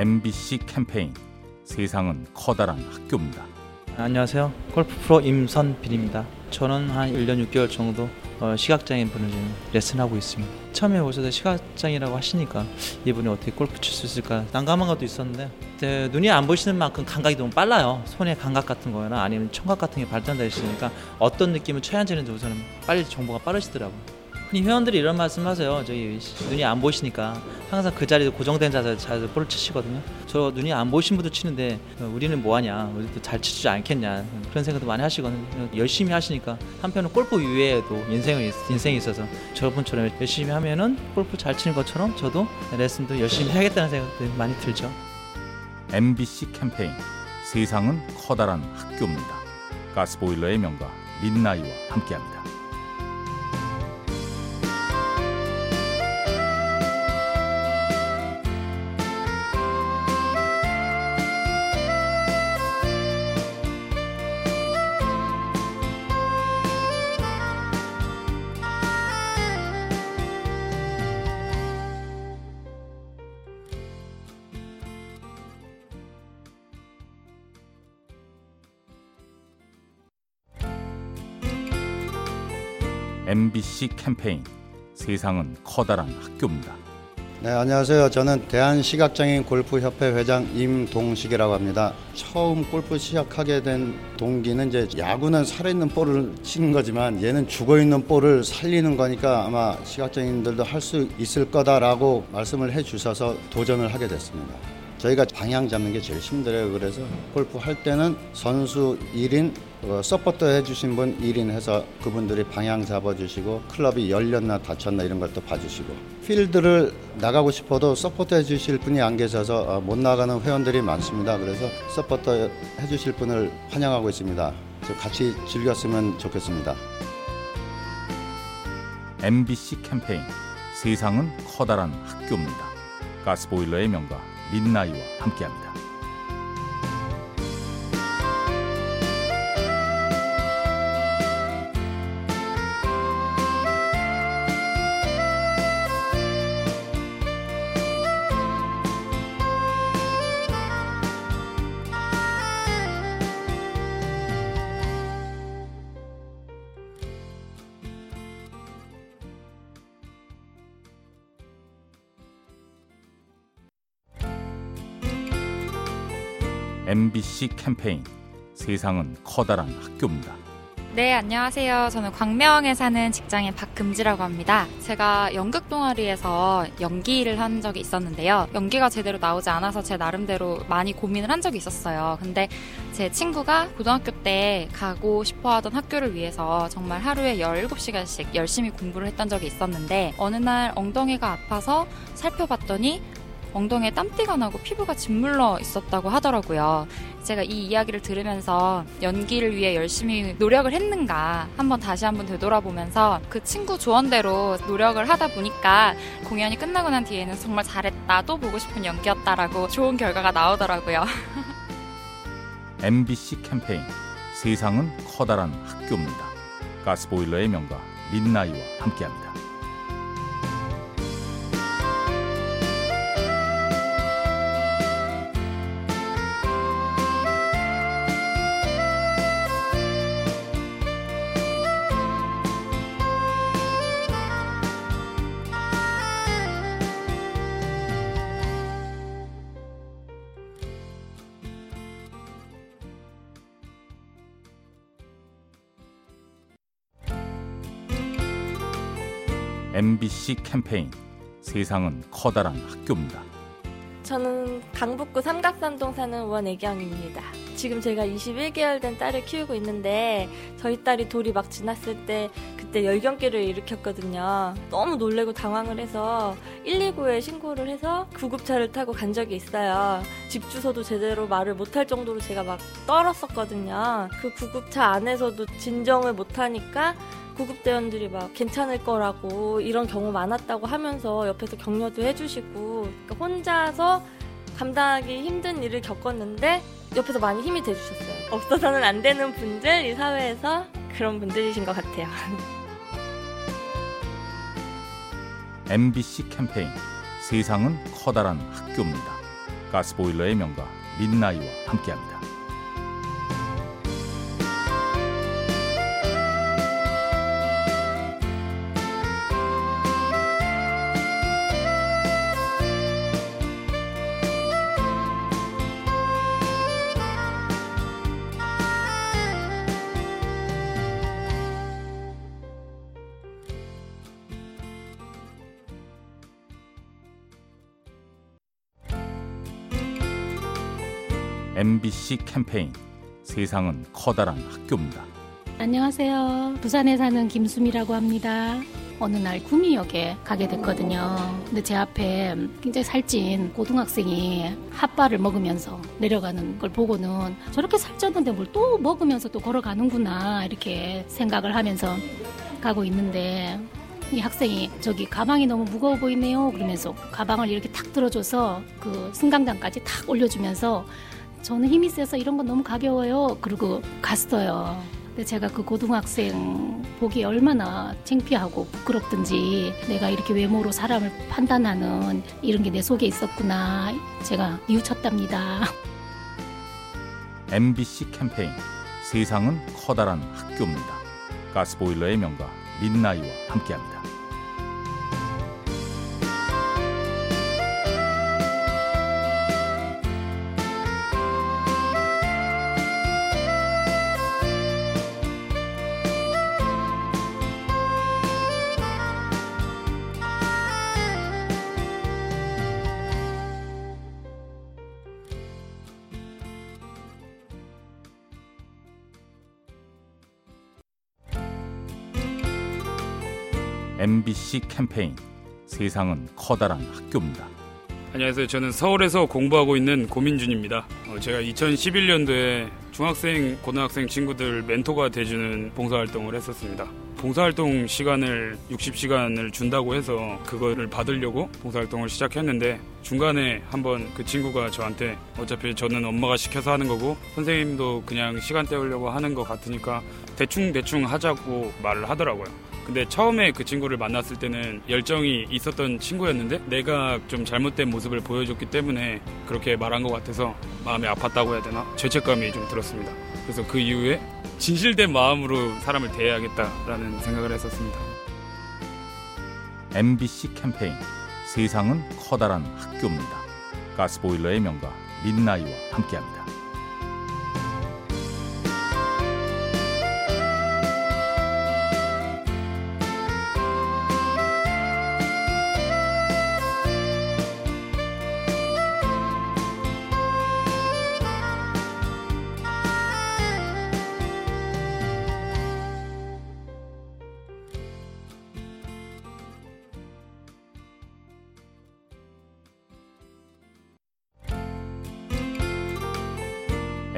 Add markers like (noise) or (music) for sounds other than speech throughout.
MBC 캠페인 세상은 커다란 학교입니다. 안녕하세요. 골프 프로 임선빈입니다. 저는 한 1년 6개월 정도 어, 시각장애인 분을 레슨하고 있습니다. 처음에 오셔서 시각장애라고 하시니까 이분이 어떻게 골프 칠 수 있을까 난감한 것도 있었는데 네, 눈이 안 보시는 만큼 감각이 너무 빨라요. 손의 감각 같은 거나 아니면 청각 같은 게 발전되어 있으니까 어떤 느낌을 쳐야 하는지 우선은 빨리 정보가 빠르시더라고요. 흔히 회원들이 이런 말씀하세요. 저기 눈이 안 보시니까 항상 그 자리에 고정된 자세 자세 볼을 치시거든요. 저 눈이 안 보신 분도 치는데 어, 우리는 뭐 하냐, 우리도 잘 치지 않겠냐 그런 생각도 많이 하시거든요. 열심히 하시니까 한편은 골프 이외에도 인생이 인생이 있어서 저분처럼 열심히 하면은 골프 잘 치는 것처럼 저도 레슨도 열심히 해야겠다는 생각도 많이 들죠. MBC 캠페인 세상은 커다란 학교입니다. 가스보일러의 명가 민나이와 함께합니다. MBC 캠페인 세상은 커다란 학교입니다. 네, 안녕하세요. 저는 대한시각장애인 골프협회 회장 임동식이라고 합니다. 처음 골프 시작하게 된 동기는 이제 야구는 살아있는 볼을 치는 거지만 얘는 죽어있는 볼을 살리는 거니까 아마 시각장애인들도 할 수 있을 거다라고 말씀을 해 주셔서 도전을 하게 됐습니다. 저희가 방향 잡는 게 제일 힘들어요. 그래서 골프 할 때는 선수 1인 어, 서포터 해주신 분 1인 해서 그분들이 방향 잡아주시고 클럽이 열렸나 닫혔나 이런 걸 또 봐주시고 필드를 나가고 싶어도 서포터 해주실 분이 안 계셔서 어, 못 나가는 회원들이 많습니다. 그래서 서포터 해주실 분을 환영하고 있습니다. 같이 즐겼으면 좋겠습니다. MBC 캠페인 세상은 커다란 학교입니다. 가스보일러의 명가 린나이와 함께합니다. MBC 캠페인 세상은 커다란 학교입니다. 네, 안녕하세요. 저는 광명에 사는 직장인 박금지라고 합니다. 제가 연극 동아리에서 연기를 한 적이 있었는데요. 연기가 제대로 나오지 않아서 제 나름대로 많이 고민을 한 적이 있었어요. 근데 제 친구가 고등학교 때 가고 싶어 하던 학교를 위해서 정말 하루에 17시간씩 열심히 공부를 했던 적이 있었는데 어느 날 엉덩이가 아파서 살펴봤더니 엉덩이에 땀띠가 나고 피부가 짓물러 있었다고 하더라고요. 제가 이 이야기를 들으면서 연기를 위해 열심히 노력을 했는가 한번 다시 한번 되돌아보면서 그 친구 조언대로 노력을 하다 보니까 공연이 끝나고 난 뒤에는 정말 잘했다 또 보고 싶은 연기였다라고 좋은 결과가 나오더라고요. (laughs) MBC 캠페인 세상은 커다란 학교입니다. 가스보일러의 명가 민나이와 함께합니다. MBC 캠페인 세상은 커다란 학교입니다. 저는 강북구 삼각산동 사는 원애경입니다. 지금 제가 21개월 된 딸을 키우고 있는데 저희 딸이 돌이 막 지났을 때 그때 열경기를 일으켰거든요. 너무 놀래고 당황을 해서 119에 신고를 해서 구급차를 타고 간 적이 있어요. 집 주소도 제대로 말을 못할 정도로 제가 막 떨었었거든요. 그 구급차 안에서도 진정을 못하니까 구급대원들이 막 괜찮을 거라고 이런 경우 많았다고 하면서 옆에서 격려도 해주시고 그러니까 혼자서 감당하기 힘든 일을 겪었는데 옆에서 많이 힘이 돼주셨어요. 없어서는 안 되는 분들 이 사회에서 그런 분들이신 것 같아요. (laughs) MBC 캠페인 세상은 커다란 학교입니다. 가스보일러의 명가 민나이와 함께합니다. MBC 캠페인 세상은 커다란 학교입니다. 안녕하세요. 부산에 사는 김수미라고 합니다. 어느 날 구미역에 가게 됐거든요. 근데 제 앞에 굉장히 살찐 고등학생이 핫바를 먹으면서 내려가는 걸 보고는 저렇게 살쪘는데 뭘 또 먹으면서 또 걸어가는구나 이렇게 생각을 하면서 가고 있는데 이 학생이 저기 가방이 너무 무거워 보이네요 그러면서 가방을 이렇게 탁 들어줘서 그 승강장까지 탁 올려주면서 저는 힘이 세서 이런 건 너무 가벼워요 그러고 갔어요. 근데 제가 그 고등학생 보기 얼마나 창피하고 부끄럽든지 내가 이렇게 외모로 사람을 판단하는 이런 게 내 속에 있었구나 제가 뉘우쳤답니다. MBC 캠페인 세상은 커다란 학교입니다. 가스보일러의 명가 민나이와 함께합니다. MBC 캠페인 세상은 커다란 학교입니다. 안녕하세요. 저는 서울에서 공부하고 있는 고민준입니다. 어, 제가 2011년도에 중학생, 고등학생 친구들 멘토가 돼주는 봉사활동을 했었습니다. 봉사활동 시간을 60시간을 준다고 해서 그거를 받으려고 봉사활동을 시작했는데 중간에 한번 그 친구가 저한테 어차피 저는 엄마가 시켜서 하는 거고 선생님도 그냥 시간 때우려고 하는 것 같으니까 대충대충 하자고 말을 하더라고요. 근데 처음에 그 친구를 만났을 때는 열정이 있었던 친구였는데 내가 좀 잘못된 모습을 보여줬기 때문에 그렇게 말한 것 같아서 마음이 아팠다고 해야 되나 죄책감이 좀 들었습니다. 그래서 그 이후에 진실된 마음으로 사람을 대해야겠다라는 생각을 했었습니다. MBC 캠페인 세상은 커다란 학교입니다. 가스보일러의 명가 민나이와 함께합니다.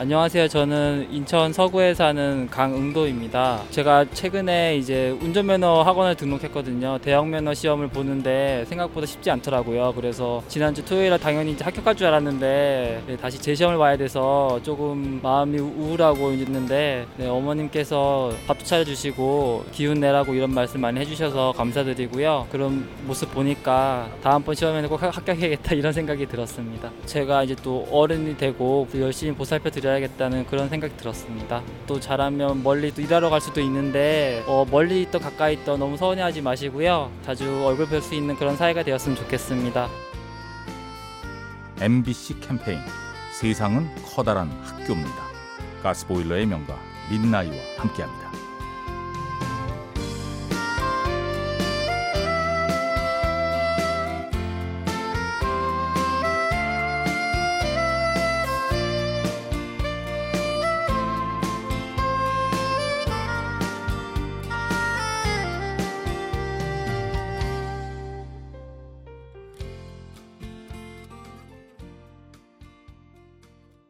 안녕하세요. 저는 인천 서구에 사는 강응도입니다. 제가 최근에 이제 운전면허 학원을 등록했거든요. 대학면허 시험을 보는데 생각보다 쉽지 않더라고요. 그래서 지난주 토요일에 당연히 이제 합격할 줄 알았는데 네, 다시 재시험을 봐야 돼서 조금 마음이 우울하고 있는데 네, 어머님께서 밥도 차려주시고 기운 내라고 이런 말씀 많이 해주셔서 감사드리고요. 그런 모습 보니까 다음번 시험에는 꼭 합격해야겠다 이런 생각이 들었습니다. 제가 이제 또 어른이 되고 열심히 보살펴 드려 드려야겠다는 그런 생각이 들었습니다. 또 잘하면 멀리 또 일하러 갈 수도 있는데 어, 멀리 또 가까이 또 너무 서운해하지 마시고요. 자주 얼굴 뵐 수 있는 그런 사이가 되었으면 좋겠습니다. MBC 캠페인 세상은 커다란 학교입니다. 가스보일러의 명가 민나이와 함께합니다.